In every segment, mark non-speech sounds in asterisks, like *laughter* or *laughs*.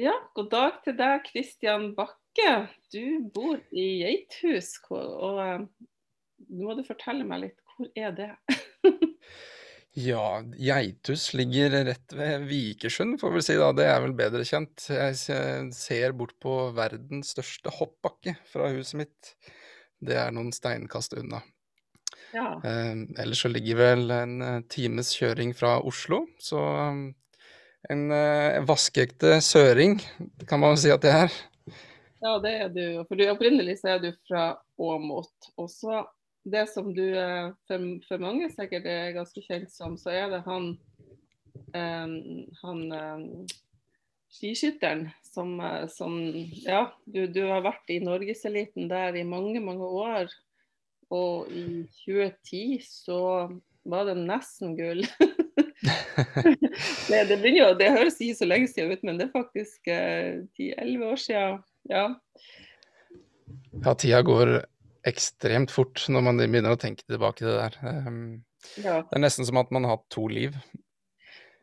Ja, god dag til deg, Kristian Bakke. Du bor i Geithus. Og eh, nå må du fortelle meg litt, hvor er det? *laughs* Ja, Geithus ligger rett ved Vikersund, får vi si da. Det er vel bedre kjent. Jeg ser bort på verdens største hoppbakke fra huset mitt. Det er noen steinkast unna. Ja. Eh, ellers så ligger vel en eh, times kjøring fra Oslo, så um, en eh, vaskeekte søring, kan man si at det er. Ja, det er du. For du, opprinnelig så er du fra Åmot. Og så det som du eh, for, for, mange sikkert er ganske kjent som, så er det han, um, han um, skiskytteren som, som Ja, du, du, har vært i norgeseliten der i mange, mange år. Og i 2010 så var det nesten gull. *laughs* det, det, jo, det høres ikke så lenge siden ut, men det er faktisk eh, 10-11 år siden. Ja. ja, tida går ekstremt fort når man begynner å tenke tilbake det der. Um, ja. Det er nesten som at man har hatt to liv.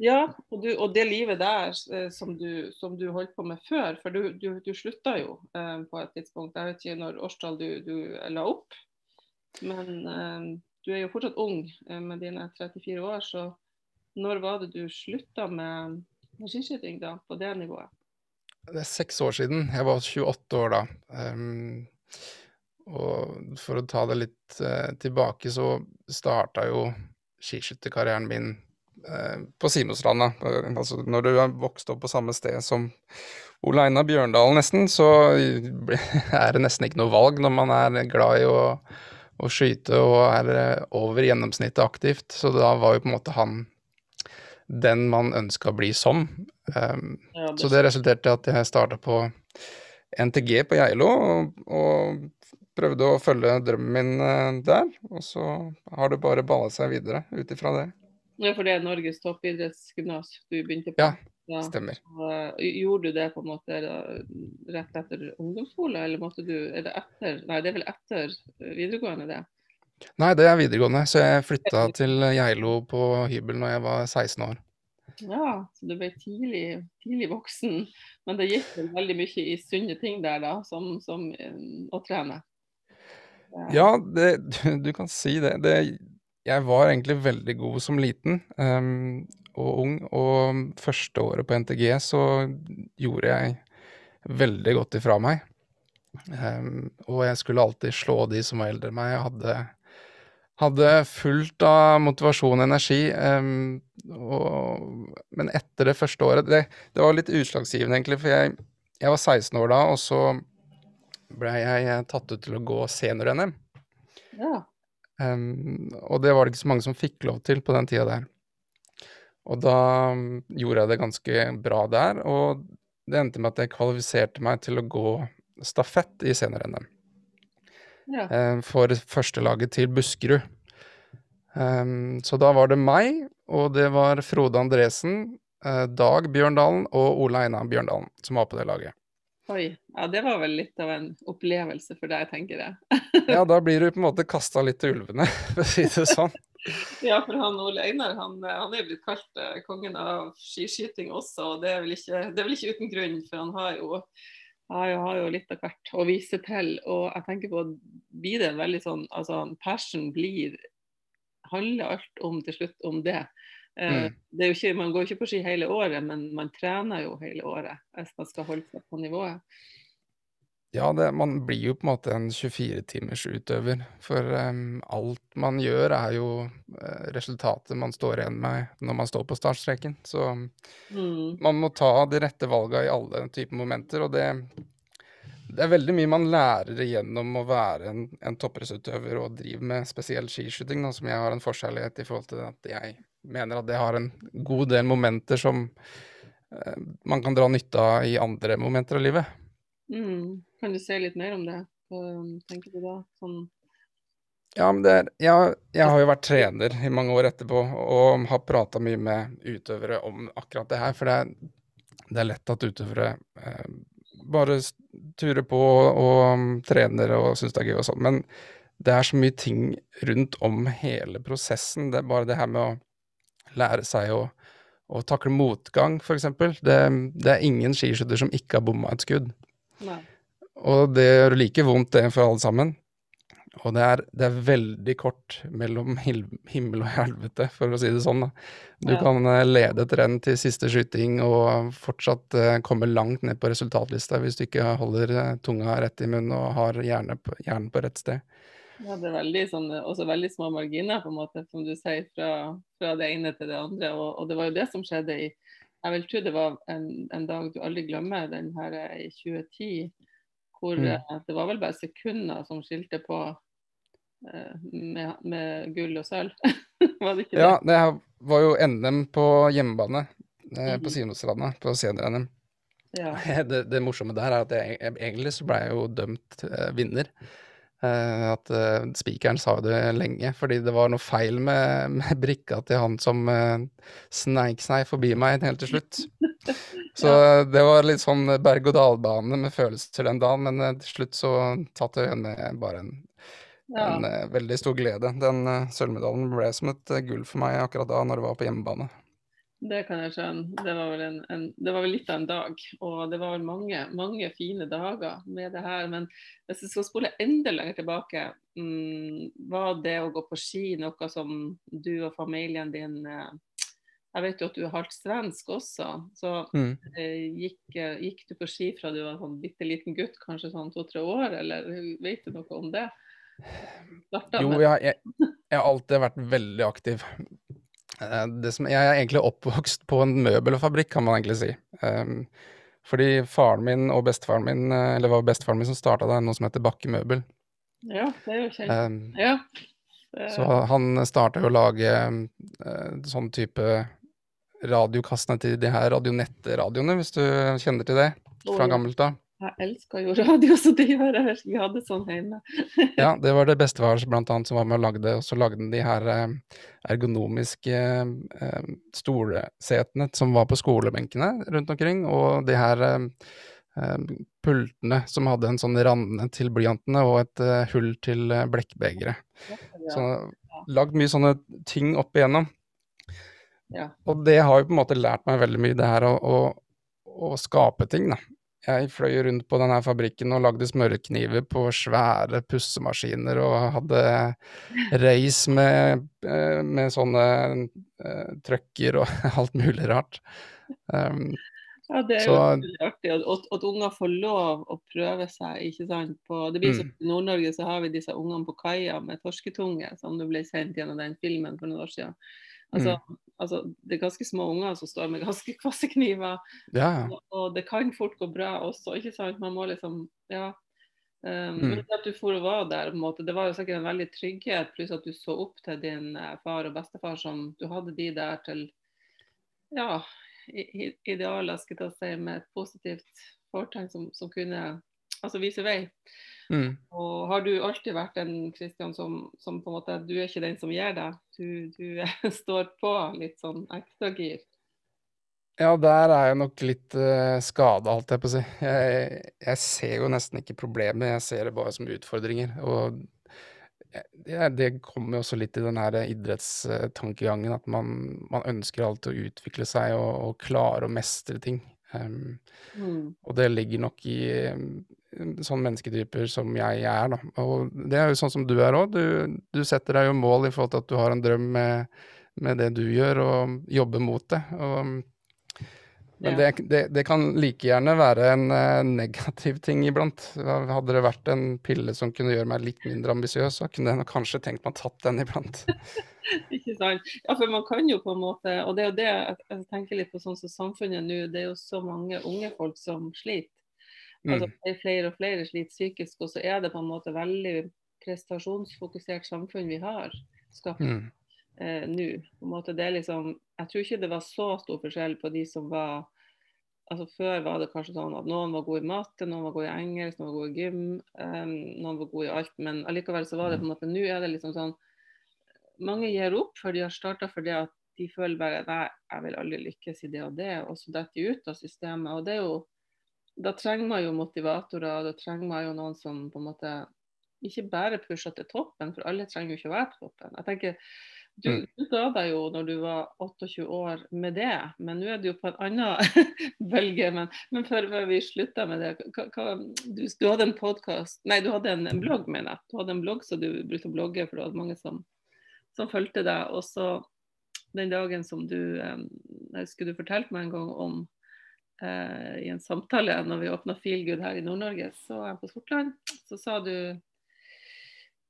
Ja, og, du, og det livet der eh, som, du, som, du, holdt på med før, for du, du, du slutta jo eh, på et tidspunkt. Jeg vet ikke når årstall du, du la opp, men eh, du er jo fortsatt ung eh, med dine 34 år. Så når var det du slutta med, skiskyting da, på det nivået? Det er seks år siden. Jeg var 28 år da. Um, og for å ta det litt uh, tilbake, så starta jo skiskytterkarrieren min eh, på Simosstranda. Altså, når du har vokst opp på samme sted som Ole Einar Bjørndal, nesten, så *laughs* er det nesten ikke noe valg når man er glad i å, å skyte og er eh, over gjennomsnittet aktivt. Så da var jo på en måte han den man ønska å bli som. Um, ja, det så det resulterte i at jeg starta på NTG på Geilo, og, og prøvde å følge drømmen min eh, der, og så har det bare balla seg videre ut ifra det. Ja, for det er Norges toppidrettsgymnas du begynte på? Ja, ja. stemmer. Og, gjorde du det på en måte rett etter ungdomsskole, eller måtte du Er det etter Nei, det er vel etter videregående, det? Nei, det er videregående, så jeg flytta til Geilo på hybel når jeg var 16 år. Ja, så du ble tidlig, tidlig voksen. Men det gikk vel veldig mye i sunne ting der, da, som, som eh, å trene? Ja, det, *laughs* du, kan si det. det. Jeg var egentlig veldig god som liten um, og ung, og første året på NTG så gjorde jeg veldig godt ifra meg. Um, og jeg skulle alltid slå de som var eldre enn meg. Jeg hadde, hadde fullt av motivasjon og energi. Um, og, men etter det første året det, det, var litt utslagsgivende, egentlig, for jeg, jeg var 16 år da, og så ble jeg eh, tatt ut til å gå senior-NM. Ja. Um, og det var det ikke så mange som fikk lov til på den tida der. Og da um, gjorde jeg det ganske bra der, og det endte med at jeg kvalifiserte meg til å gå stafett i senior-NM. Ja. Um, for førstelaget til Buskerud. Um, så da var det meg, og det var Frode Andresen, uh, Dag Bjørndalen og Ole Einar Bjørndalen som var på det laget. Oi. Ja, det var vel litt av en opplevelse for deg, tenker jeg. *laughs* ja, da blir du på en måte kasta litt til ulvene, *laughs* for å si det sånn. ja, for han Ole Einar han, han er blitt kalt uh, kongen av skiskyting også, og det er, ikke, det er, vel ikke, uten grunn, for han har jo, jo, har jo litt av hvert å vise til. Og jeg tenker på, blir det veldig sånn altså Passion blir handler alt om til slutt om det. Eh, mm. Det ikke, man går ikke på ski hele året, men man trener jo hele året hvis man skal holde seg på nivået. Ja, det, man blir jo på en måte en 24-timers utøver. For um, alt man gjør, er jo uh, resultatet man står igjen med når man står på startstreken. Så mm. man må ta de rette valga i alle typer momenter, og det, det er veldig mye man lærer gjennom å være en, en toppidrettsutøver og drive med spesiell skiskyting, som jeg har en forskjellighet i forhold til at jeg mener at det har en god del momenter som uh, man kan dra nytte av i andre momenter av livet. Mm. Kan du si litt mer om det? Hva tenker du da? Sånn ja, men det er, jeg, jeg, har jo vært trener i mange år etterpå og har prata mye med utøvere om akkurat det her. For det er, det er lett at utøvere eh, bare turer på og og trener og syns det er gøy og sånn. Men det er så mye ting rundt om hele prosessen. Det er bare det her med å lære seg å, å takle motgang, f.eks. Det, det er ingen skiskytter som ikke har bomma et skudd. Nei. Og det gjør like vondt det for alle sammen. Og det er, det er veldig kort mellom himmel og helvete, for å si det sånn. da. Du Ja. kan eh, lede et renn til siste skyting og fortsatt eh, komme langt ned på resultatlista hvis du ikke holder eh, tunga rett i munnen og har hjernen på, hjernen på rett sted. Ja, det er veldig, sånn, også veldig små marginer, på en måte, som du sier, fra, fra det ene til det andre. Og, og det var jo det som skjedde i Jeg vil tro det var en, en dag du aldri glemmer, den her eh, i 2010, hvor Mm. eh, det var vel bare sekunder som skilte på eh, med, med gull og sølv. *laughs* var det ikke Ja, det var jo NM på hjemmebane eh, Mhm. på Simostranda, på senior-NM. det? Ja. *laughs* Det, det morsomme der er at jeg, egentlig så ble jeg jo dømt eh, vinner. Eh, at eh, spikeren sa jo det lenge, fordi det var noe feil med, med brikka til han som uh, sneik seg forbi meg helt til slutt. *laughs* Så eh, det var litt sånn berg-og-dal-bane med følelser den dagen, men eh, til slutt så tatt jeg med bare en, Ja. en eh, veldig stor glede. Den sølvmedaljen ble som et eh, gull for meg akkurat da når det var på hjemmebane. Det kan jeg skjønne. Det var en, en, det var vel litt av en dag. Og det var vel mange, mange fine dager med det her. Men hvis jeg skal spole enda lenger tilbake, mm, var det å gå på ski noe som du og familien din eh, Jeg vet jo at du er halvt svensk også. Så Mm. eh, gikk, eh, gikk du på ski fra du var sånn bitte liten gutt, kanskje sånn to-tre år, eller vet du noe om det? Startet Jo, jeg, jeg, jeg har alltid vært veldig aktiv. Eh, Det som, jeg er egentlig oppvokst på en møbelfabrikk, kan man egentlig si. Um, fordi faren min og bestefaren min, eh, eller det var bestefaren min som starta det, noe som heter Bakke Møbel. Ja, det er jo kjent. Um, Ja. Det- så han starta jo å lage uh, sånn type radiokastene til de her radionetteradioene, hvis du kjenner til det fra gammelt av. Jeg elsker jo radio, så det gjør jeg. Vi hadde sånn hjemme. Ja, det var det bestefar blant annet som var med og lagde, og så lagde han de her eh, ergonomiske eh, stolsetene som var på skolebenkene rundt omkring, og de her eh, pultene som hadde en sånn rande til blyantene og et hull til blekkbegeret. Så lagd mye sånne ting opp igjennom. Ja. Og det har jo på en måte lært meg veldig mye, det her å, å, å skape ting, da. Jeg fløy rundt på denne fabrikken og lagde smørekniver på svære pussemaskiner og hadde race med, eh, med sånne uh, trucker og *laughs* alt mulig rart. Um, Ja, det er Så- jo artig at, at, unger får lov å prøve seg. ikke sant? På, det blir Mm. som I Nord-Norge så har vi disse ungene på kaia med torsketunge, som det ble sendt gjennom den filmen for noen år siden. Altså, Mm. Altså, det er ganske små unger som står med ganske *laughs* kvasse kniver, ja, ja. og, og det kan fort gå bra også. ikke sant? Man må liksom Ja. Um, Mm. Men at du for var der, på en måte, det var jo sikkert en veldig trygghet, pluss at du så opp til din eh, far og bestefar som du hadde de der til ja, idealer skal jeg si, med et positivt fortegn som, som kunne altså vise vei. Mm. Og har du alltid vært en Kristian som, som på en måte Du er ikke den som gir deg, du, du *laughs* står på litt sånn ekstra gir. Ja, der er jeg nok litt uh, skada, holdt jeg på å si. Jeg, jeg ser jo nesten ikke problemet, jeg ser det bare som utfordringer. Og det, det kommer jo også litt i den her idrettstankegangen, at man, man ønsker alltid å utvikle seg og, og klare å mestre ting. Um, Mm. og det ligger nok i sånne mennesketyper som jeg er, da. Og det er jo sånn som du er òg. Du, du setter deg jo mål i forhold til at du har en drøm med, med det du gjør, og jobber mot det. Og, men Ja. det, det, det kan like gjerne være en eh, negativ ting iblant. Hadde det vært en pille som kunne gjøre meg litt mindre ambisiøs, så kunne jeg kanskje tenkt meg tatt den iblant. *laughs* Ikke sant? Ja, for man kan jo på en måte Og det er jo det jeg, jeg tenker litt på sånn som samfunnet nå. Det er jo så mange unge folk som sliter. Altså, Mm. er flere og flere sliter psykisk, og så er det på en måte veldig prestasjonsfokusert samfunn vi har skapt Mm. eh, nå. På en måte, det liksom, jeg tror ikke det var så stor forskjell på de som var altså Før var det kanskje sånn at noen var gode i matte, noen var gode i engelsk, noen var gode i gym, um, noen var gode i alt. Men allikevel så var det på en måte Nå er det liksom sånn Mange gir opp før de har starta fordi at de føler bare Nei, jeg vil aldri lykkes i det og det. Og så detter de ut av systemet. Og det er jo Da trenger man jo motivatorer, da trenger man jo noen som på en måte ikke bare pusher til toppen, for alle trenger jo ikke å være på toppen. Jeg tenker Du, Mm. du ga deg jo når du var 28 år med det, men nå er du jo på en annen *laughs* bølge. Men, men før, vi slutter med det, hva, hva, du, du hadde en podkast Nei, du hadde en, en blogg, mener jeg. Du hadde en blogg så du brukte å blogge, for det var mange som, som fulgte deg. Og så den dagen som du eh, Jeg husker du fortalte meg en gang om eh, i en samtale når vi åpna Feelgood her i Nord-Norge, så på Sortland, så sa du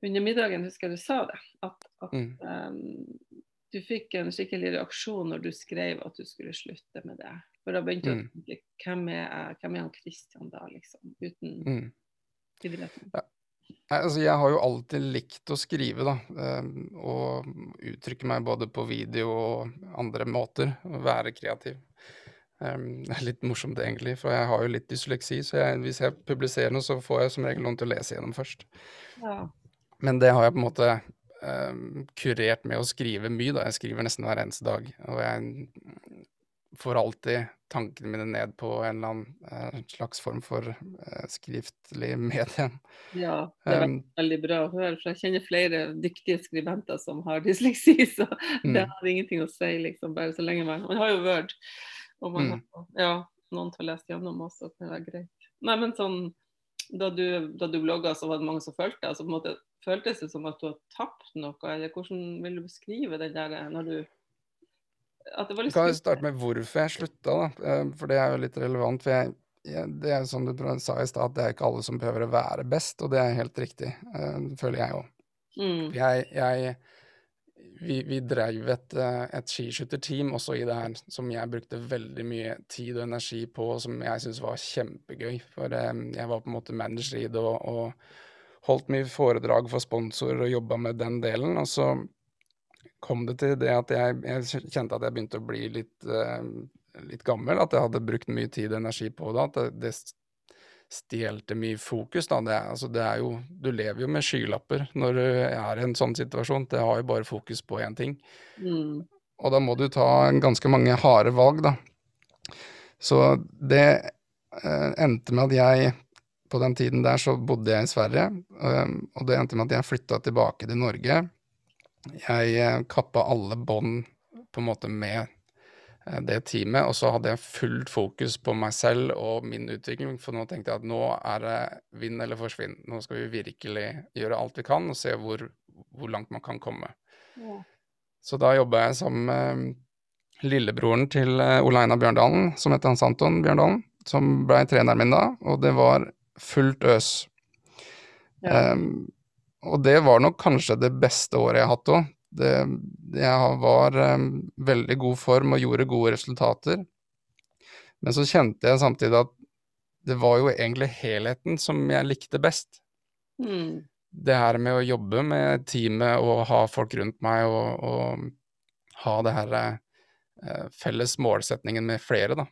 under middagen husker jeg du sa det, at, at Mm. um, du fikk en skikkelig reaksjon når du skrev at du skulle slutte med det. For da begynte du Mm. å tenke hvem er, hvem er han Christian da, liksom, uten Mm. idretten. Nei, altså jeg har jo alltid likt å skrive, da. ehm, Og uttrykke meg både på video og andre måter. Være kreativ. Ehm, *laughs* Det er litt morsomt egentlig, for jeg har jo litt dysleksi, så jeg, hvis jeg publiserer noe, så får jeg som regel noen til å lese gjennom først. Ja. Men det har jeg på en måte um, kurert med å skrive mye, da. Jeg skriver nesten hver eneste dag. Og jeg får alltid tankene mine ned på en eller annen uh, slags form for uh, skriftlig medie. ja, det er Um, veldig bra å høre. For jeg kjenner flere dyktige skribenter som har *laughs* dysleksi, så det Mm. har ingenting å si, liksom, bare så lenge man Man har jo Word, og man Mm. har ja, noen til å lese gjennom også, det er være greit. Nei, men sånn da du, da du blogga, så var det mange som fulgte deg. Så på en måte føltes det som at du har tapt noe, eller hvordan vil du beskrive det der når du At det var litt Kan jeg starte med hvorfor jeg slutta, da? Eh, For det er jo litt relevant. For jeg, det er som du sa i stad, det er ikke alle som behøver å være best, og det er helt riktig. Det føler jeg òg. Mm. Jeg, jeg vi, vi drev et, eh, et skiskytterteam også i det her, som jeg brukte veldig mye tid og energi på, som jeg syntes var kjempegøy. For eh, jeg var på en måte manager i det og, og holdt mye foredrag for sponsorer og jobba med den delen. Og så kom det til det at jeg, jeg kjente at jeg begynte å bli litt, eh, litt gammel, at jeg hadde brukt mye tid og energi på det. At det, det stjelte mye fokus, da. Det, er- altså, det er jo Du lever jo med skylapper når du er i en sånn situasjon. Det har jo bare fokus på én ting. Mm. Og da må du ta ganske mange harde valg, da. Så det eh, endte med at jeg På den tiden der så bodde jeg i Sverige, eh, og det endte med at jeg flytta tilbake til Norge. Jeg eh, kappa alle bånd på en måte med det teamet, og så hadde jeg fullt fokus på meg selv og min utvikling, for nå tenkte jeg at nå er det vinn eller forsvinn. Nå skal vi virkelig gjøre alt vi kan, og se hvor, hvor langt man kan komme. Ja. Så da jobba jeg sammen med lillebroren til eh, Ole Einar Bjørndalen, som heter Hans Anton Bjørndalen, som blei treneren min da, og det var fullt øs. Ja. Um, og det var nok kanskje det beste året jeg har hatt òg. Jeg var i veldig god form og gjorde gode resultater. Men så kjente jeg samtidig at det var jo egentlig helheten som jeg likte best Mm. det her med å jobbe med teamet og ha folk rundt meg og, og ha det her eh, felles målsetningen med flere, da.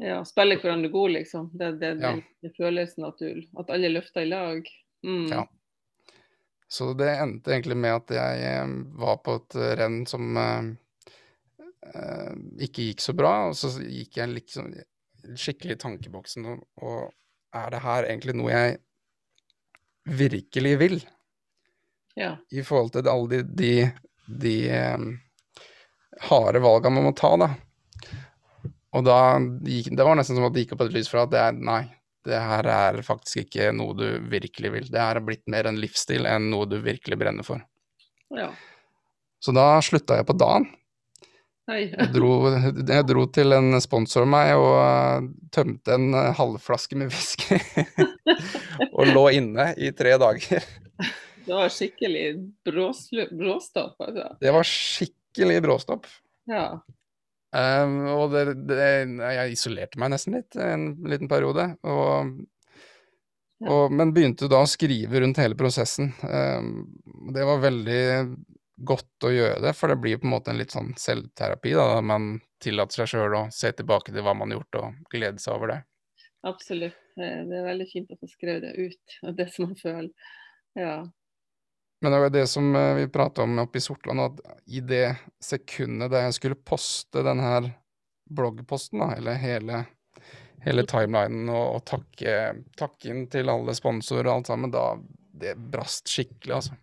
ja. Spille hverandre god, liksom. Det, det, det, Ja. det følelsen at, du, at alle løfter i lag. Mm. Ja. Så det endte egentlig med at jeg eh, var på et eh, renn som eh, ikke gikk så bra, og så gikk jeg liksom skikkelig i tankeboksen og, er det her egentlig noe jeg virkelig vil? Ja. i forhold til alle de, de, de eh, harde valgene man må ta, da. Og da gikk, det var nesten som at det gikk opp et lys fra at det er nei, det her er faktisk ikke noe du virkelig vil. Det her er blitt mer en livsstil enn noe du virkelig brenner for. ja. Så da slutta jeg på dagen. Jeg dro, jeg dro til en sponsor meg og eh, tømte en eh, halvflaske med whisky. *laughs* og lå inne i tre dager. Det var skikkelig bråstopp, altså. Det var skikkelig bråstopp. Ja. Um, og det, det, jeg isolerte meg nesten litt en liten periode, og, Ja. og, men begynte da å skrive rundt hele prosessen. Um, det var veldig godt å gjøre det, for det blir på en måte en litt sånn selvterapi, da, da man tillater seg sjøl å se tilbake til hva man har gjort, og glede seg over det. Absolutt. Eh, Det er veldig fint å få skrevet det ut, og det som man føler. Ja. Men det var det som eh, vi prata om oppe i Sortland, at i det sekundet der jeg skulle poste den her bloggposten, da, eller hele, hele timelinen, og, og takke, takke inn til alle sponsorer og alt sammen, da det brast skikkelig, altså.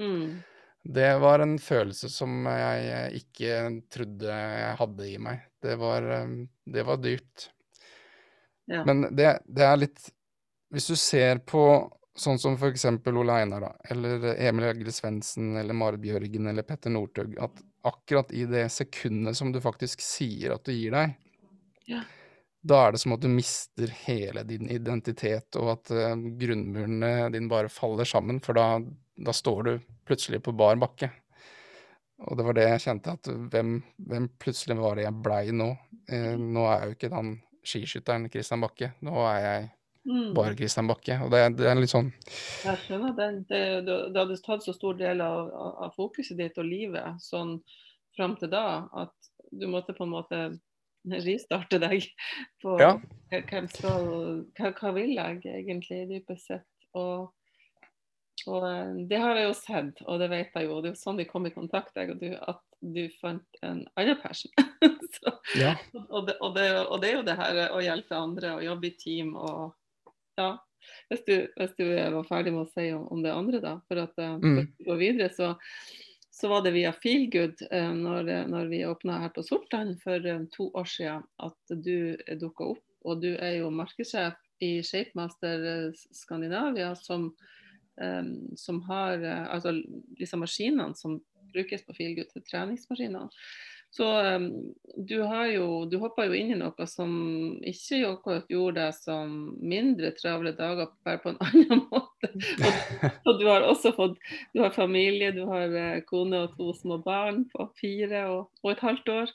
Mm. Det var en følelse som jeg ikke trodde jeg hadde i meg. Det var, eh, det var dyrt. Ja. Men det, det er litt Hvis du ser på sånn som for eksempel Ole Einar, da, eller Emil Egil Svendsen, eller Marit Bjørgen, eller Petter Northug, at akkurat i det sekundet som du faktisk sier at du gir deg, Ja. da er det som at du mister hele din identitet, og at uh, grunnmurene dine bare faller sammen, for da, da står du plutselig på bar bakke. Og det var det jeg kjente, at hvem, hvem plutselig var det jeg blei nå? Eh, nå er jeg jo ikke den skiskytteren Christian Bakke, nå er jeg Mm. bare Christian Bakke. Og det, det er litt sånn Jeg skjønner den. Det, det, det hadde tatt så stor del av, av av fokuset ditt og livet sånn fram til da at du måtte på en måte ristarte deg på Ja. hvem skal, hva, hva vil jeg egentlig dypest sett. Og, og eh, det har jeg jo sett, og det vet jeg jo. Det er jo sånn vi kom i kontakt, jeg og du, at du fant en annen person. *laughs* så, Ja. og, det, og, det, og det er jo det her å hjelpe andre og jobbe i team og ja. Hvis du, hvis du var ferdig med å si om, om det andre, da. For at uh, Mm. gå videre, så, så var det via Feelgood uh, når, når vi åpna her på Sortland for eh, to år siden, at du dukka opp. Og du er jo markedssjef i Shapemaster eh, Skandinavia, som, eh, som har eh, altså disse maskinene som brukes på Feelgood til treningsmaskiner. Så um, du har jo Du hoppa jo inn i noe som ikke akkurat gjorde deg som mindre travle dager, bare på en *laughs* annen måte. Og, *laughs* og du har også fått Du har familie, du har eh, kone og to små barn på fire og, og et halvt år.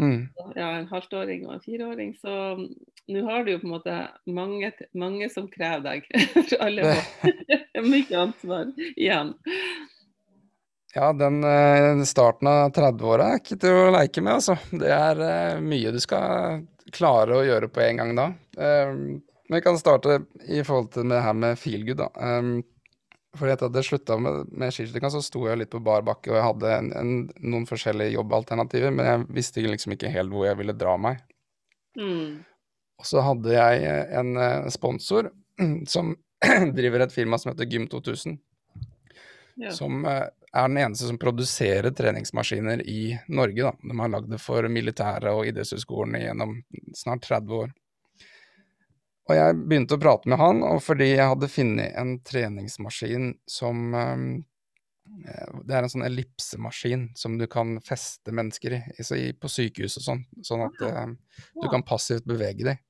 Mm. Ja, en halvtåring og en fireåring. Så um, nå har du jo på en måte mange, mange som krever deg. *laughs* For alle får mye ansvar igjen. Ja, den eh, starten av 30-åra er ikke til å leke med, altså. Det er eh, mye du skal klare å gjøre på en gang da. Eh, men vi kan starte i forhold til det her med feelgood, da. Um, fordi etter at det slutta med, med skiskytinga, så sto jeg litt på bar bakke, og jeg hadde en, en, noen forskjellige jobbalternativer, men jeg visste liksom ikke helt hvor jeg ville dra meg. Mm. Og så hadde jeg eh, en eh, sponsor *clears throat* som *clears throat* driver et firma som heter Gym 2000, Ja. som eh, er den eneste som produserer treningsmaskiner i Norge. Da. De har lagd det for militæret og idrettshøyskolen gjennom snart 30 år. Og jeg begynte å prate med han, og fordi jeg hadde funnet en treningsmaskin som eh, Det er en sånn ellipsemaskin som du kan feste mennesker i på sykehus og sånn, sånn at eh, du kan passivt bevege deg.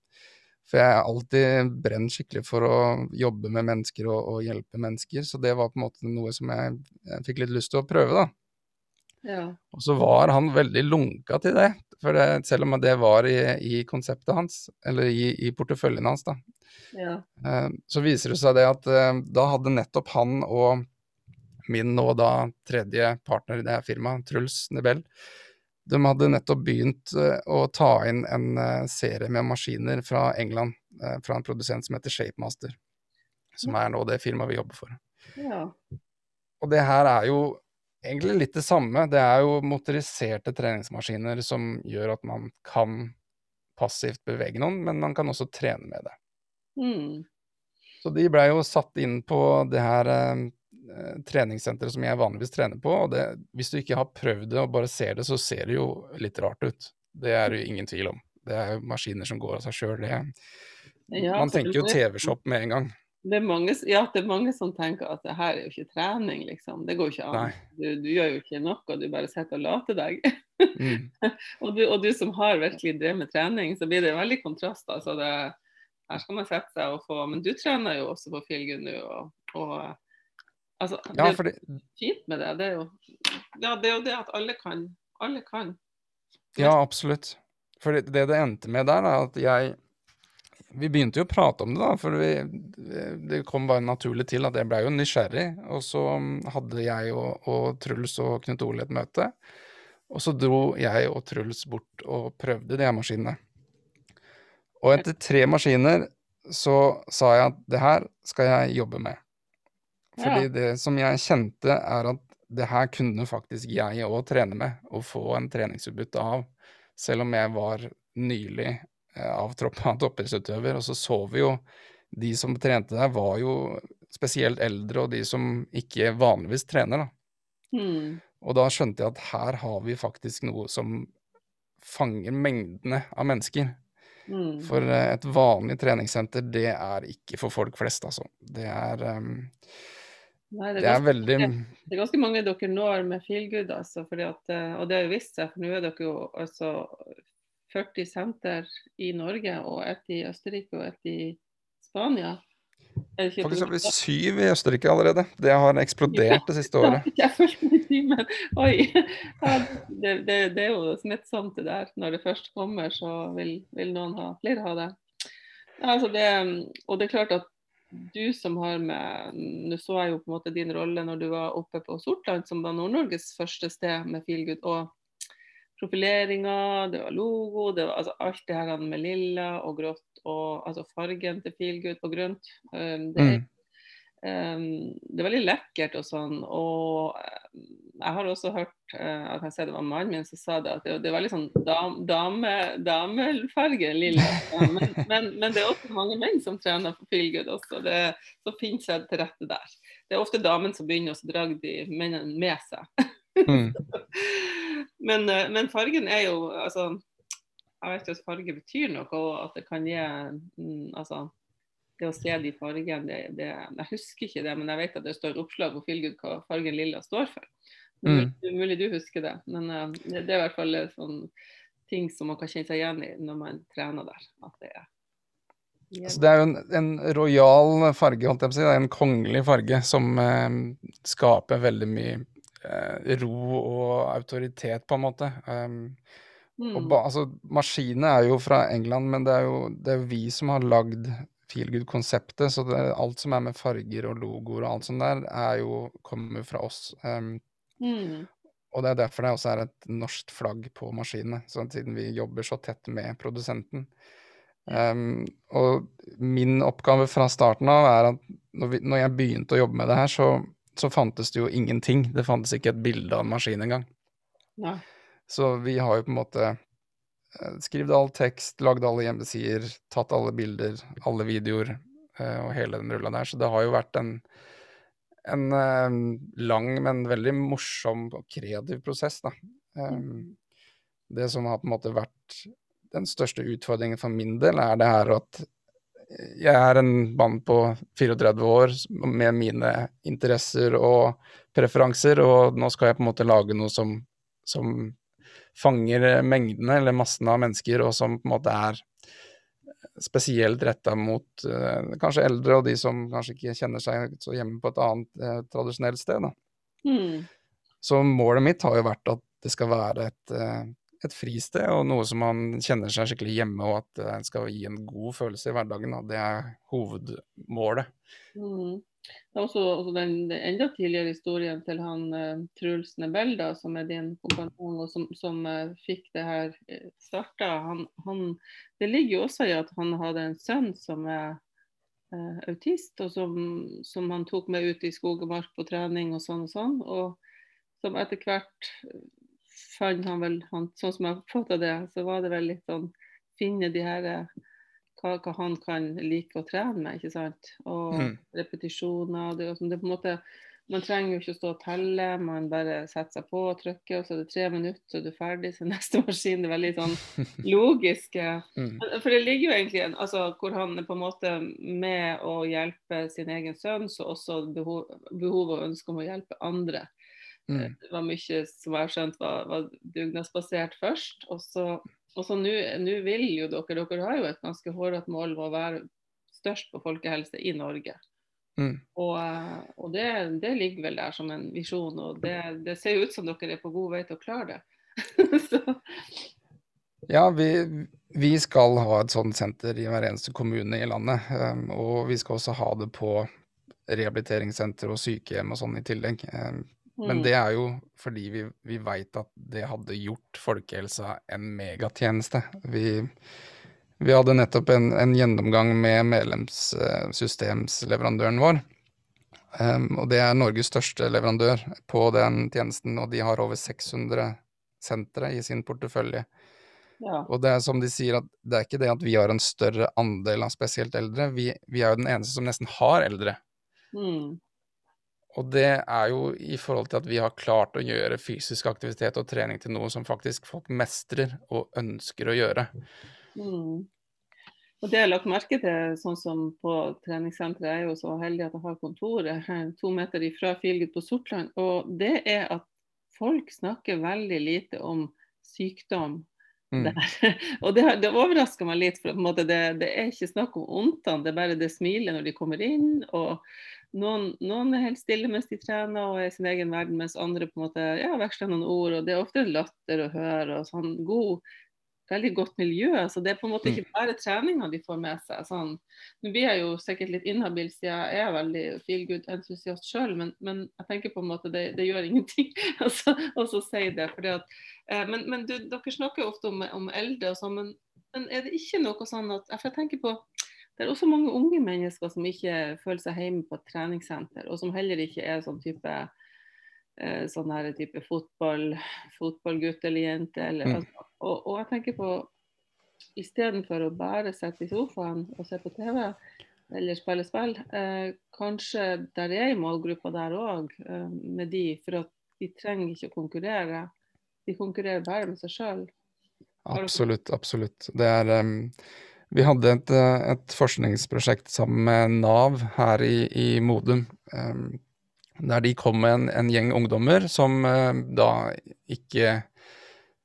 For jeg er alltid brent skikkelig for å jobbe med mennesker og, og hjelpe mennesker, så det var på en måte noe som jeg, jeg fikk litt lyst til å prøve, da. Ja. Og så var han veldig lunka til det, for det, selv om det var i, i konseptet hans, eller i, i porteføljen hans, da. ja. Eh, så viser det seg det at eh, da hadde nettopp han og min nå da tredje partner i det her firmaet, Truls Nebel, de hadde nettopp begynt eh, å ta inn en eh, serie med maskiner fra England, eh, fra en produsent som heter Shapemaster, som er nå det firmaet vi jobber for. ja. Og det her er jo egentlig litt det samme. Det er jo motoriserte treningsmaskiner som gjør at man kan passivt bevege noen, men man kan også trene med det. Mm. Så de blei jo satt inn på det her treningssenteret som jeg vanligvis trener på, og det, hvis du ikke har prøvd det og bare ser det, så ser det jo litt rart ut. Det er det ingen tvil om. Det er jo maskiner som går av seg sjøl. Ja, Man tenker jo TV-shop med en gang. Det er, mange, ja, det er mange som tenker at det her er jo ikke trening, liksom. Det går jo ikke an. Du, du gjør jo ikke noe, du bare sitter og later deg. Mm. *laughs* og, du, og du som har virkelig drevet med trening, så blir det veldig kontrast. Altså det, her skal man sette seg og få Men du trener jo også på filgun nå, og, og altså, Ja, det er det... fint med det. Det er jo, ja, det er jo det at alle kan. Alle kan. Ja, absolutt. For det det endte med der, er at jeg Vi begynte jo å prate om det, da, for vi, det kom bare naturlig til at jeg blei jo nysgjerrig. Og så mm, hadde jeg og, og Truls og Knut Ole et møte. Og så dro jeg og Truls bort og prøvde de her maskinene. Og etter tre maskiner så sa jeg at det her skal jeg jobbe med. Fordi Ja. det som jeg kjente, er at det her kunne faktisk jeg òg trene med, og få en treningsutbytte av. Selv om jeg var nylig eh, avtroppa toppidrettsutøver. Og så så vi jo de som trente der, var jo spesielt eldre, og de som ikke vanligvis trener, da. Mm. Og da skjønte jeg at her har vi faktisk noe som fanger mengdene av mennesker. Mm. For eh, et vanlig treningssenter, det er ikke for folk flest, altså. Det er, um, Nei, det er ganske, veldig det er ganske mange dere når med feelgood, altså. Fordi at, eh, og det har jo vist seg, for nå er dere jo altså 40 senter i Norge, og ett i Østerrike og ett i Spania. Er det ikke Faktisk har vi syv i Østerrike allerede. Det har eksplodert det siste året. *laughs* Jeg fulgte med timen. Oi. Det, det, det er jo smittsomt det der. Når det først kommer, så vil, vil noen ha flere ha det. Altså det. Og det er klart at du som har med Nå så jeg jo på en måte din rolle når du var oppe på Sortland, som var Nord-Norges første sted med Feelgood. Og profileringa, det var logo, det var altså alt det her med lilla og grått og altså fargen til Feelgood på grønt. Um, det Mm. Um, det er veldig lekkert og sånn. Og eh, jeg har også hørt uh, jeg sa det var mannen min som sa det, at det, det var litt sånn dam, dame, damefarge, lilla. Ja, men, *laughs* men, men det er også mange menn som trener for feelgood også. Det, så finner seg til rette der. Det er ofte damen som begynner, og så drar de mennene med seg. Mm. *laughs* men, uh, men fargen er jo altså Jeg vet ikke at farge betyr noe, og at det kan gi mm, altså det å se de fargene, det, det, jeg husker ikke det, men jeg vet at det står oppslag på Feelgood hva fargen lilla står for. Det er Mm. mulig, du husker det, men uh, det, er i hvert fall uh, sånn ting som man kan kjenne seg igjen i når man trener der. At det er Altså, det er jo en, en rojal farge, holdt jeg på å si. Det er en kongelig farge som eh, skaper veldig mye eh, ro og autoritet, på en måte. Um, mm, og ba, altså, maskinene er jo fra England, men det er jo, det er jo vi som har lagd Feelgood-konseptet, så det, alt som er med farger og logoer og alt sånt der, er jo, kommer fra oss. Um, mm, og det er derfor det også er et norsk flagg på maskinene, sånn siden vi jobber så tett med produsenten. Um, og min oppgave fra starten av er at når, vi, når jeg begynte å jobbe med det her, så, så fantes det jo ingenting. Det fantes ikke et bilde av en maskin engang. ja. Så vi har jo på en måte eh, skrevet all tekst, lagd alle hjemmesider, tatt alle bilder, alle videoer eh, og hele den rulla der. Så det har jo vært en, en eh, lang, men veldig morsom og kreativ prosess, da. Um, det som har på en måte vært den største utfordringen for min del, er det her at jeg er en mann på 34 år med mine interesser og preferanser, og nå skal jeg på en måte lage noe som, som fanger mengdene eller massene av mennesker, og som på en måte er spesielt retta mot eh, kanskje eldre og de som kanskje ikke kjenner seg så hjemme på et annet eh, tradisjonelt sted. Mm, Så målet mitt har jo vært at det skal være et, eh, et fristed, og noe som man kjenner seg skikkelig hjemme, og at det skal gi en god følelse i hverdagen. Da. Det er hovedmålet. mm. Det er også, også den, den enda tidligere historien til han uh, Truls Nebel, da, som er din kompanjong, og som, som uh, fikk det her uh, starta. Han, han, det ligger jo også i at han hadde en sønn som er eh, autist, og som, som han tok med ut i skog og mark på trening og sånn og sånn. Og som etter hvert fant han vel, han, sånn som jeg oppfatta det, så var det vel litt sånn finne de her eh, hva, hva han kan like å trene med, ikke sant. Og Mm. repetisjoner. Det, sånn- det på en måte, man trenger jo ikke å stå og telle, man bare setter seg på og trykker, og så er det tre minutter, så er du ferdig, så *laughs* neste maskin. Det er veldig sånn logisk. eh. *laughs* Mm. For det ligger jo egentlig en, altså, hvor han er på en måte med å hjelpe sin egen sønn, så også behov, behov og ønske om å hjelpe andre. Mm. Det var mye som jeg har skjønt var, var dugnadsbasert først. Og så og så nå vil jo dere Dere har jo et ganske hårete mål om å være størst på folkehelse i Norge. Mm. Og, og det, det ligger vel der som en visjon, og det, det ser jo ut som dere er på god vei til å klare det. *laughs* så, Ja, vi, vi skal ha et sånt senter i hver eneste kommune i landet. Um, og vi skal også ha det på rehabiliteringssenter og sykehjem og sånn i tillegg. Um, men mm, det er jo fordi vi, vi veit at det hadde gjort folkehelsa en megatjeneste. Vi, vi hadde nettopp en, en gjennomgang med medlemssystemsleverandøren vår. Um, og det er Norges største leverandør på den tjenesten, og de har over 600 sentre i sin portefølje. ja. Og det er som de sier, at det er ikke det at vi har en større andel av spesielt eldre, vi, vi er jo den eneste som nesten har eldre. Mm, Og det er jo i forhold til at vi har klart å gjøre fysisk aktivitet og trening til noe som faktisk folk mestrer og ønsker å gjøre. Mm. Og det jeg har lagt merke til, sånn som på treningssenteret, er jo så heldig at jeg har kontoret *laughs* to meter ifra Filgut på Sortland. Og det er at folk snakker veldig lite om sykdom Mm. *laughs* og det, det, overrasker meg litt, for det, det, er ikke snakk om ondtene, det er bare det smilet når de kommer inn. og noen, noen, er helt stille mens de trener og er i sin egen verden, mens andre på en måte, ja, veksler noen ord. og Det er ofte latter å høre og sånn god veldig godt miljø. så Det er på en måte ikke mm. bare treninga de får med seg. Sånn. Nå blir jeg jo sikkert litt inhabil siden jeg er veldig feel good-entusiast sjøl, men, men, jeg tenker på en måte det, det gjør ingenting *laughs* å si det. At, eh, men, men du, dere snakker ofte om, om eldre og sånn, men, men, er det ikke noe sånn at For jeg tenker på det er også mange unge mennesker som ikke føler seg hjemme på et treningssenter, og som heller ikke er sånn type eh, sånn her type fotball, fotballgutt eller jente. Eller, mm. altså, og, og, jeg tenker på istedenfor å bare sitte i sofaen og se på TV eller spille spill, eh, kanskje der er en målgruppe der òg, eh, med de, for at de trenger ikke å konkurrere. De konkurrerer bare med seg sjøl. Absolutt, absolutt. Det er um, Vi hadde et, eh, et, forskningsprosjekt sammen med Nav her i, i Modum. Um, der de kom med en, en gjeng ungdommer som uh, da ikke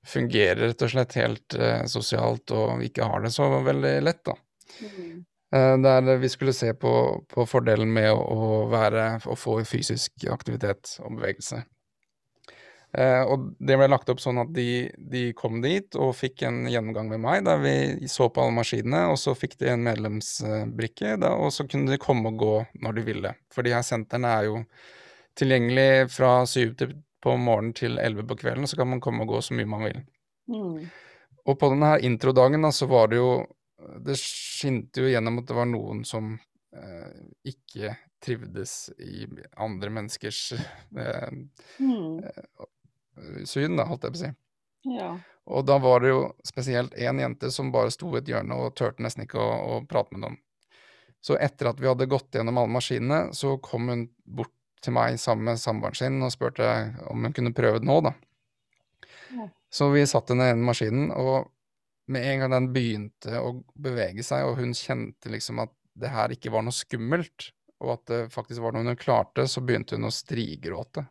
fungerer rett og slett helt eh, sosialt og ikke har det så veldig lett, da. Mm. Eh, der vi skulle se på, på fordelen med å, å, være, å få fysisk aktivitet og bevegelse. Eh, og det ble lagt opp sånn at de, de, kom dit og fikk en gjennomgang med meg, der vi så på alle maskinene, og så fikk de en medlemsbrikke, da, og så kunne de komme og gå når de ville. For de her sentrene er jo tilgjengelig fra syv til på morgenen til 11 på kvelden, så kan man komme og gå så mye man vil. Mm. Og på denne her introdagen da, så var det jo Det skinte jo gjennom at det var noen som eh, ikke trivdes i andre menneskers eh, mm. Eh, syn, da, holdt jeg på å si. Ja. Og da var det jo spesielt én jente som bare sto i et hjørne og turte nesten ikke å, å prate med noen. Så etter at vi hadde gått gjennom alle maskinene, så kom hun bort til meg sammen med samboeren sin og spurte om hun kunne prøve det nå, da. Ja. Så vi satt henne i maskinen, og med en gang den begynte å bevege seg, og hun kjente liksom at det her ikke var noe skummelt, og at det faktisk var noe hun klarte, så begynte hun å strigråte.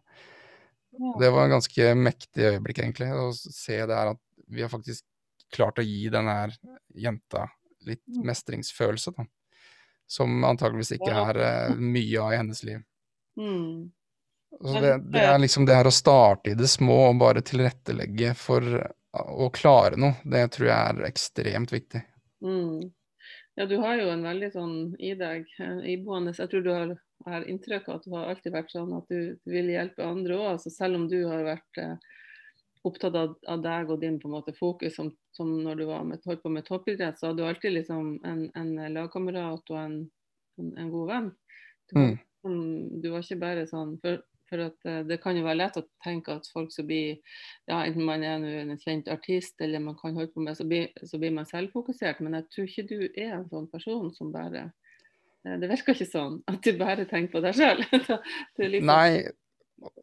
Det var en ganske mektig øyeblikk, egentlig, å se det her at vi har faktisk klart å gi denne her jenta litt mm. mestringsfølelse, da. Som antageligvis ikke er uh, mye av i hennes liv. Mm. Det, det, er liksom det her å starte i det små og bare tilrettelegge for å klare noe, det tror jeg er ekstremt viktig. Mm. Ja, du har jo en veldig sånn i deg, eh, iboende Jeg tror du har, har inntrykk av at du har alltid vært sånn at du, du vil hjelpe andre òg. Altså selv om du har vært eh, opptatt av, av, deg og din på en måte fokus som, som når du var med, holdt på med toppidrett, så hadde du alltid liksom en, en lagkamerat og en, en, en, god venn. Du, mm. Sånn, du var ikke bare sånn for, for at eh, Det kan jo være lett å tenke at folk som blir ja, Enten man er en kjent artist eller man kan holde på med, så blir, så blir man selvfokusert. Men jeg tror ikke du er en sånn person som bare Det virker ikke sånn at du bare tenker på deg sjøl. *laughs* Liksom... Nei,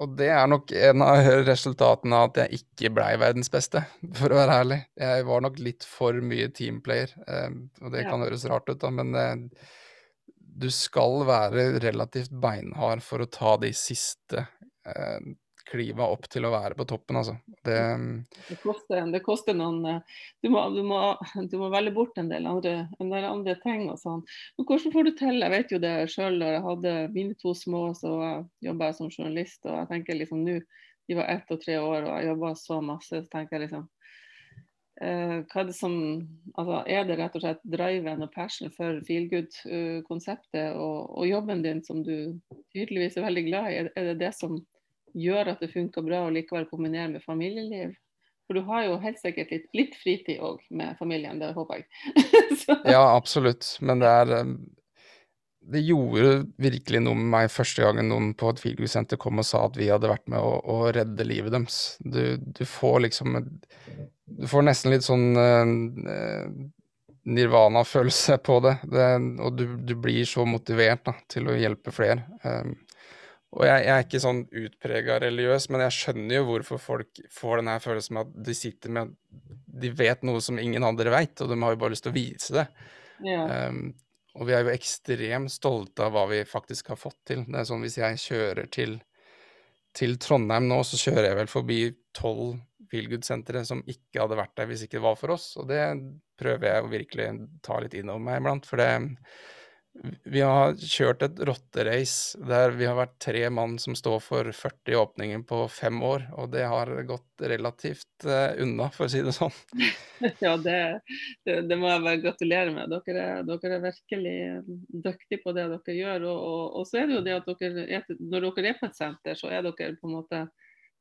og det er nok en av resultatene av at jeg ikke blei verdens beste, for å være ærlig. Jeg var nok litt for mye teamplayer, eh, og det kan høres rart ut, da, men du skal være relativt beinhard for å ta de siste eh, kliva opp til å være på toppen, altså. Det, det, koster, det koster, noen eh, du må, du, må, du må, velge bort en del andre, en del andre ting og sånn. Men hvordan får du til? Jeg vet jo det sjøl da jeg hadde mine to små, så jobba jeg som journalist. Og jeg tenker liksom nå, de var ett og tre år og jeg jobba så masse, så tenker jeg liksom Eh, hva er det som altså Er det rett og slett driven og passion for feelgood-konseptet og, og, jobben din som du tydeligvis er veldig glad i? Er det det som gjør at det funker bra å likevel kombinere med familieliv? For du har jo helt sikkert litt, litt fritid òg med familien, det håper jeg. *laughs* ja, absolutt. Men det er eh, det gjorde virkelig noe med meg første gangen noen på et feelgood-senter kom og sa at vi hadde vært med å, å redde livet deres. Du, du, får liksom Du får nesten litt sånn uh, nirvana-følelse på det, det og du, du, blir så motivert da, til å hjelpe flere. Um, Og jeg, jeg er ikke sånn utprega religiøs, men jeg skjønner jo hvorfor folk får den her følelsen med at de sitter med De vet noe som ingen andre veit, og de har jo bare lyst til å vise det. Ja. Um, og vi er jo ekstremt stolte av hva vi faktisk har fått til. Det er sånn hvis jeg kjører til, til Trondheim nå, så kjører jeg vel forbi tolv feelgood-sentre som ikke hadde vært der hvis ikke det var for oss. Og det prøver jeg å virkelig ta litt inn over meg iblant. For det Vi har kjørt et rotterace der vi har vært tre mann som står for 40 åpninger på fem år, og det har gått relativt uh, unna, for å si det sånn. *laughs* ja, det, det, det, må jeg bare gratulere med. Dere er, dere er virkelig dyktige på det dere gjør. Og, og, og, så er det jo det at dere, når dere er på et senter, så er dere på en måte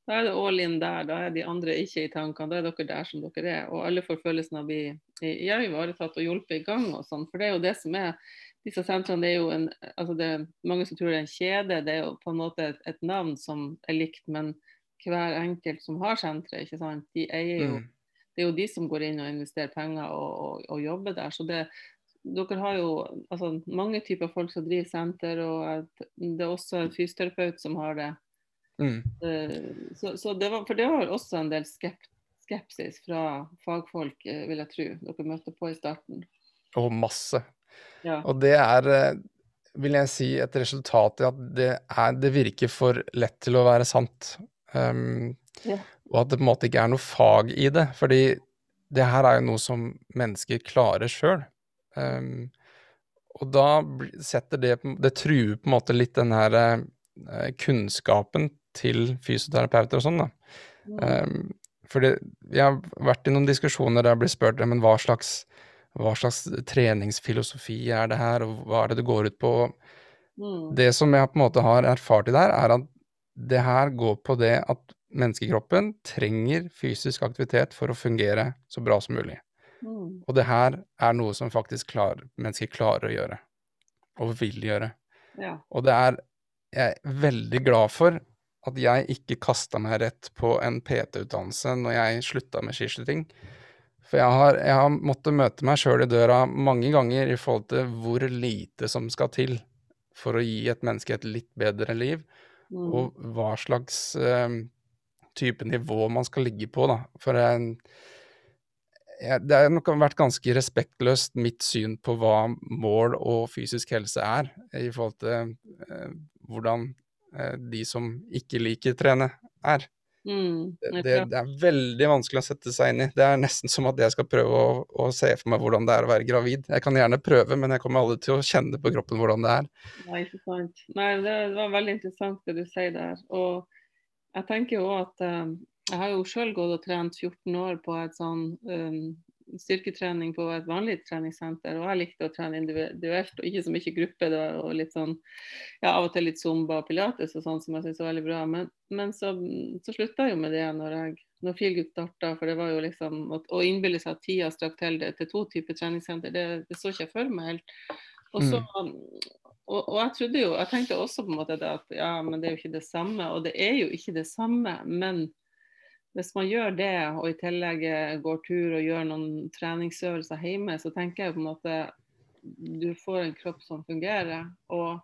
da er det all in der, da er de andre ikke i tankene. Da er dere der som dere er. Og alle får følelsen av å bli ivaretatt og hjulpet i gang og sånn. For det er jo det som er disse sentrene det er jo en, altså det er Mange som tror det er en kjede. Det er jo på en måte et, et navn som er likt, men hver enkelt som har senteret, ikke sant? de eier jo mm. Det er jo de som går inn og investerer penger og, og, og jobber der. Så det, dere har jo altså, mange typer folk som driver senter, og det er også en fysioterapeut som har det. Mm. Eh, så, så, det var, for det var også en del skept, skepsis fra fagfolk, eh, vil jeg tro, dere møtte på i starten. Og masse. Ja. Og det er, eh, vil jeg si, et resultat i at det, er, det virker for lett til å være sant. Um, ja. Og at det på en måte ikke er noe fag i det. Fordi det her er jo noe som mennesker klarer sjøl. Um, ehm, og da setter det Det truer på en måte litt den her uh, kunnskapen til fysioterapeuter og sånn, da. Um, fordi jeg har vært i noen diskusjoner der jeg blir spurt men hva slags, hva slags treningsfilosofi er det her, og hva er det det går ut på? Mm. Det som jeg på en måte har erfart i det her, er at det her går på det at menneskekroppen trenger fysisk aktivitet for å fungere så bra som mulig. Mm. Og det her er noe som faktisk klar, mennesker klarer å gjøre, og vil gjøre. Ja. Og det er jeg er veldig glad for at jeg ikke kasta meg rett på en PT-utdannelse når jeg slutta med skiskyting. For jeg har, jeg har måttet møte meg sjøl i døra mange ganger i forhold til hvor lite som skal til for å gi et menneske et litt bedre liv, mm. og hva slags uh, type nivå man skal ligge på, da. For uh, jeg, det har nok vært ganske respektløst mitt syn på hva mål og fysisk helse er, i forhold til uh, hvordan uh, de som ikke liker trene, er. Mm, det, det, det, er veldig vanskelig å sette seg inn i. Det er nesten som at jeg skal prøve å, å, se for meg hvordan det er å være gravid. Jeg kan gjerne prøve, men jeg kommer aldri til å kjenne på kroppen hvordan det er. Nei, ikke sant. Nei, det var veldig interessant det du sier der. Og jeg tenker jo at um, jeg har jo sjøl gått og trent 14 år på et sånn um, styrketrening på et vanlig treningssenter. Og jeg likte å trene individuelt og ikke så mye gruppe. Da, og litt sånn, ja, Av og til litt zumba og pilates og sånn som jeg syns var veldig bra. Men, men så, så slutta jeg jo med det når jeg når Feelgood starta, for det var jo liksom Å innbille seg at tida strakk til det til to typer treningssenter, det, det så ikke jeg for meg helt. Og så mm. Og, og, jeg trodde jo, jeg tenkte også på en måte at ja, men det er jo ikke det samme. Og det er jo ikke det samme, men hvis man gjør det, og i tillegg eh, går tur og gjør noen treningsøvelser hjemme, så tenker jeg på en måte du får en kropp som fungerer, og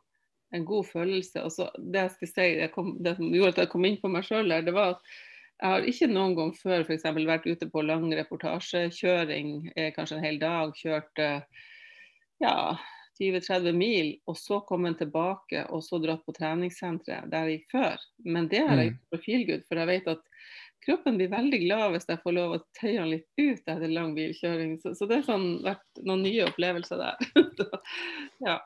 en god følelse. Og så Det jeg skal si, kom, det som gjorde at jeg kom inn på meg sjøl det var at jeg har ikke noen gang før f.eks. vært ute på lang reportasjekjøring, eh, kanskje en hel dag, kjørt eh, ja, 20-30 mil, og så kommet tilbake og så dratt på treningssenteret der jeg gikk før. Men det har jeg mm. gjort på Feelgood, for jeg vet at kroppen blir veldig glad hvis jeg får lov å tøye den litt ut etter lang bilkjøring. Så, så det har sånn, vært noen nye opplevelser der. *laughs* ja.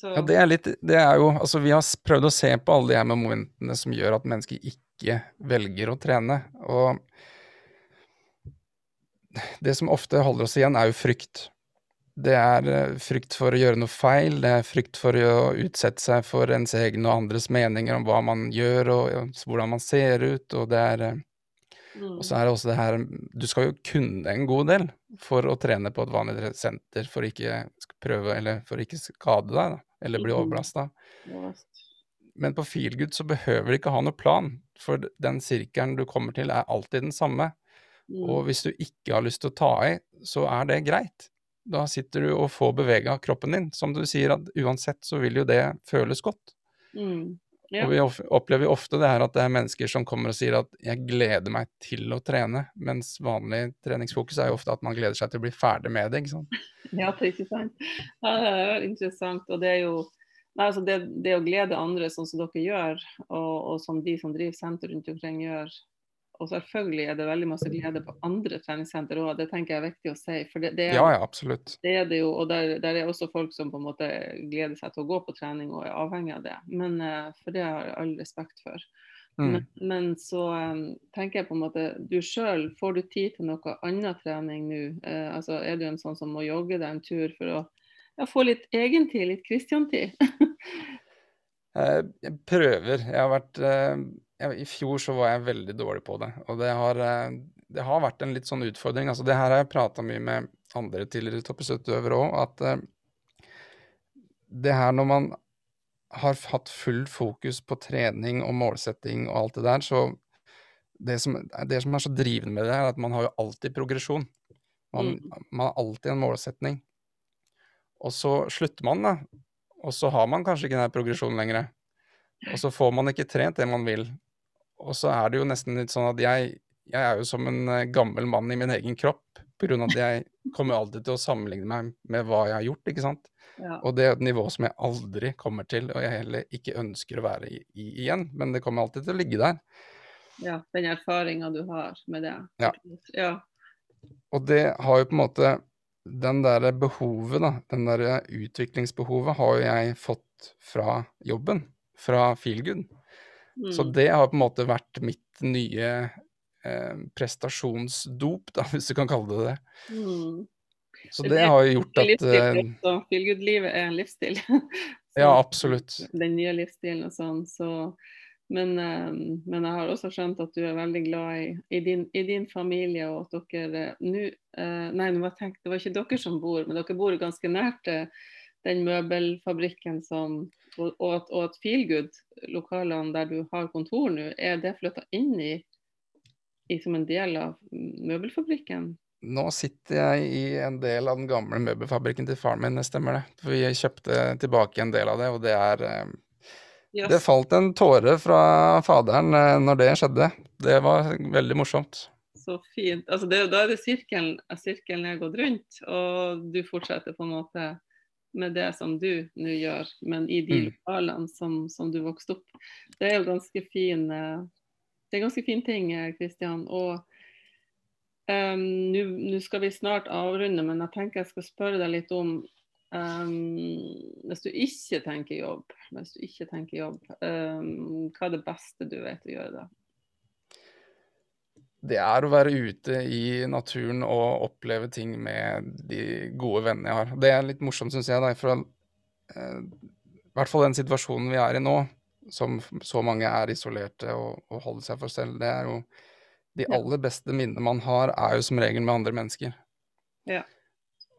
Ja, det er litt Det er jo Altså, vi har prøvd å se på alle de her momentene som gjør at mennesker ikke velger å trene. Og det som ofte holder oss igjen, er jo frykt. Det er eh, frykt for å gjøre noe feil, det er frykt for å utsette seg for ens egne og andres meninger om hva man gjør og hvordan man ser ut, og det er eh, Mm. Og så er det også det her Du skal jo kunne en god del for å trene på et vanlig senter for å ikke prøve, eller for å ikke skade deg, da, eller bli mm. overbelasta. Men på Feelgood så behøver du ikke ha noe plan, for den sirkelen du kommer til, er alltid den samme. Mm. Og hvis du ikke har lyst til å ta i, så er det greit. Da sitter du og får bevega kroppen din. Som du sier, at uansett så vil jo det føles godt. Mm. Ja. Og vi opplever jo ofte det her at det er mennesker som kommer og sier at 'jeg gleder meg til å trene', mens vanlig treningsfokus er jo ofte at man gleder seg til å bli ferdig med det, ikke sant. *laughs* Ja, det er ikke sant. Ja, det er interessant. Og det er jo nei, altså det, det å glede andre sånn som dere gjør, og, og som de som driver senter rundt omkring gjør. Og selvfølgelig er det veldig masse glede på andre treningssenter òg, det tenker jeg er viktig å si. For det, det, er, Ja, ja, absolutt. det er det jo, og der, der er også folk som på en måte gleder seg til å gå på trening og er avhengig av det. Men eh, For det har jeg all respekt for. Mm. Men, men så um, tenker jeg på en måte Du sjøl, får du tid til noe annen trening nå? Uh, altså, er du en sånn som må jogge deg en tur for å ja, få litt egentid, litt Christian-tid? *laughs* Jeg prøver. Jeg har vært eh, jeg, I fjor så var jeg veldig dårlig på det, og det har, eh, det har vært en litt sånn utfordring. Altså, det her har jeg prata mye med andre tidligere toppidrettsutøvere òg, at eh, det her når man har hatt full fokus på trening og målsetting og alt det der, så det som, det som er så drivende med det, er at man har jo alltid progresjon. Man, man har alltid en målsetning. Og så slutter man, da. Og så har man kanskje ikke den progresjonen lenger. Og så får man ikke trent det man vil. Og så er det jo nesten litt sånn at jeg, jeg er jo som en eh, gammel mann i min egen kropp. På grunn av at jeg *laughs* kommer alltid til å sammenligne meg med hva jeg har gjort, ikke sant. Ja. Og det er et nivå som jeg aldri kommer til, og jeg heller ikke ønsker å være i, i igjen. Men det kommer alltid til å ligge der. ja, den erfaringa du har med det. Ja. ja. Og det har jo på en måte Den der behovet, da, den der utviklingsbehovet, har jo jeg fått fra jobben. Fra Feelgood. Så Mm. det har på en måte vært mitt nye eh, prestasjonsdop, da, *laughs* hvis du kan kalle det det. Mm. Så Det det har jo gjort at eh. Feelgood-livet er en livsstil. *laughs* Ja, absolutt. Den nye livsstilen og sånn. Så, men, eh, men jeg har også skjønt at du er veldig glad i, i, din, i din familie, og at dere eh, nå eh, Nei, det var ikke dere som bor, men dere bor ganske nært den møbelfabrikken som Og, og og at Feelgood, lokalene der du har kontor nå, er det flytta inn i, i som en del av møbelfabrikken? Nå sitter jeg i en del av den gamle møbelfabrikken til faren min, stemmer det. For vi kjøpte tilbake en del av det, og det er eh, Yes. Det falt en tåre fra faderen eh, når det skjedde. Det var veldig morsomt. Så fint. Altså det, da er det sirkelen, sirkelen er gått rundt, og du fortsetter på en måte med det som du nå gjør, men i de Mm. lokalene som, som du vokste opp. Det er jo ganske fin eh, Det er ganske fin ting, eh, Kristian. Og um, nå skal vi snart avrunde, men jeg tenker jeg skal spørre deg litt om um, Hvis du ikke tenker jobb, hvis du ikke tenker jobb, um, hva er det beste du vet å gjøre da? Det er å være ute i naturen og oppleve ting med de gode vennene jeg har. Det er litt morsomt, syns jeg, da, for eh, i hvert fall den situasjonen vi er i nå, som så mange er isolerte og, og holder seg for selv, det er jo De aller beste minnene man har, er jo som regel med andre mennesker. Ja.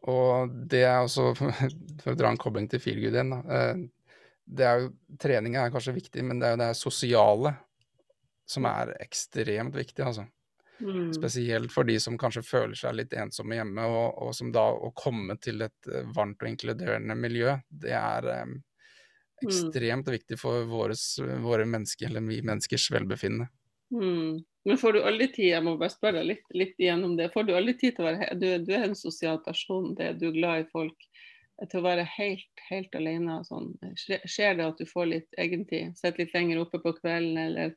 Og det er også, *laughs* for å dra en kobling til Feelgood igjen, da. eh, Det er jo treninga er kanskje viktig, men det er jo det sosiale som er ekstremt viktig, altså. Mm. Spesielt for de som kanskje føler seg litt ensomme hjemme, og, og som da å komme til et eh, varmt og inkluderende miljø, det er um, ekstremt viktig for våres, våre mennesker, eller vi menneskers velbefinnende. Mm. Men får du aldri tid, jeg må bare spørre deg litt, litt igjennom det, får du aldri tid til å være du, du er en sosial person, det, du er glad i folk. eh, Til å være helt, helt alene sånn. Skjer det at du får litt egentid? Sitter litt lenger oppe på kvelden eller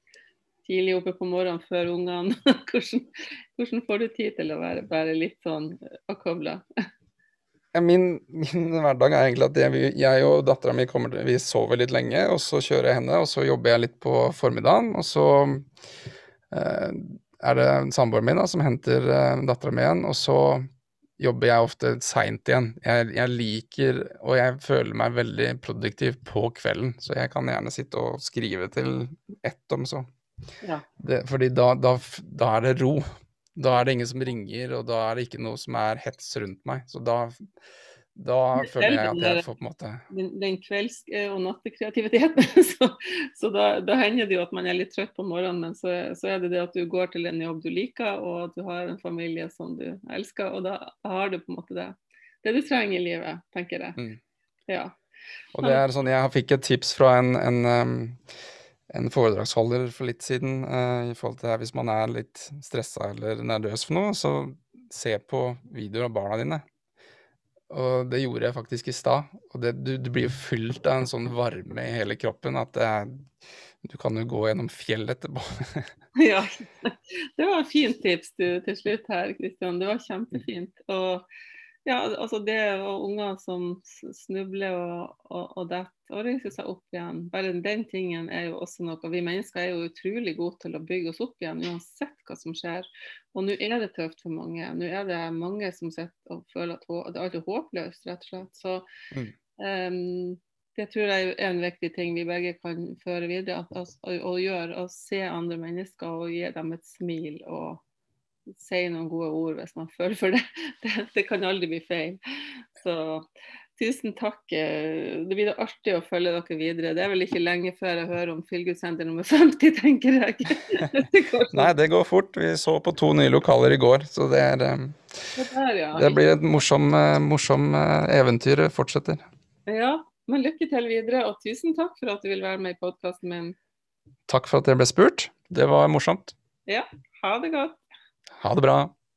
tidlig oppe på morgenen før ungene? *laughs* hvordan, hvordan får du tid til å være bare litt sånn avkobla? Ja, Min, min hverdag er egentlig at jeg, jeg og dattera mi Vi sover litt lenge, og så kjører jeg henne, og så jobber jeg litt på formiddagen. Og så eh, er det samboeren min da, som henter eh, dattera mi igjen, og så jobber jeg ofte seint igjen. Jeg, jeg liker, og jeg føler meg veldig produktiv på kvelden, så jeg kan gjerne sitte og skrive til ett om så. Ja. Det, fordi da, da, da er det ro. Da er det ingen som ringer, og da er det ikke noe som er hets rundt meg. Så da, da føler jeg at jeg får på en måte den, den kvelds- og nattekreativiteten. *laughs* Så, så da, da hender det jo at man er litt trøtt på morgenen, men så, så er det det at du går til en jobb du liker, og at du har en familie som du elsker, og da har du på en måte det, det du trenger i livet, tenker jeg. Mm. Ja. Og det er sånn, jeg fikk et tips fra en, en, um, en foredragsholder for litt siden eh, i forhold til det her, hvis man er litt stressa eller nervøs for noe, så se på videoer av barna dine. Og det gjorde jeg faktisk i stad. Og det, du, du, blir jo fylt av en sånn varme i hele kroppen at det er, du kan jo gå gjennom fjell etterpå. *laughs* *laughs* ja, det var et fint tips du, til slutt her, Kristian. Det var kjempefint. Og ja, altså det og unger som snubler og, og, og detter og reiser seg opp igjen. Bare den tingen er jo også noe. Vi mennesker er jo utrolig gode til å bygge oss opp igjen uansett hva som skjer. Og nå er det tøft for mange. Nå er det mange som sitter og føler at det er alltid håpløst, rett og slett. Så mm. um, det tror jeg er en viktig ting vi begge kan føre videre. At, at, å gjøre, å se andre mennesker og gi dem et smil. og si noen gode ord hvis man føler for det. *laughs* det. Det, kan aldri bli feil. Så tusen takk. Det blir artig å følge dere videre. Det er vel ikke lenge før jeg hører om Feelgood-senter nummer 50, *laughs* tenker jeg. *laughs* Nei, det går fort. Vi så på to nye lokaler i går, så det er det, der, ja. det, blir et morsom, uh, morsom eventyr fortsetter. Ja, men lykke til videre, og tusen takk for at du vil være med i podkasten min. Takk for at jeg ble spurt. Det var morsomt. Ja, ha det godt. Ha det bra.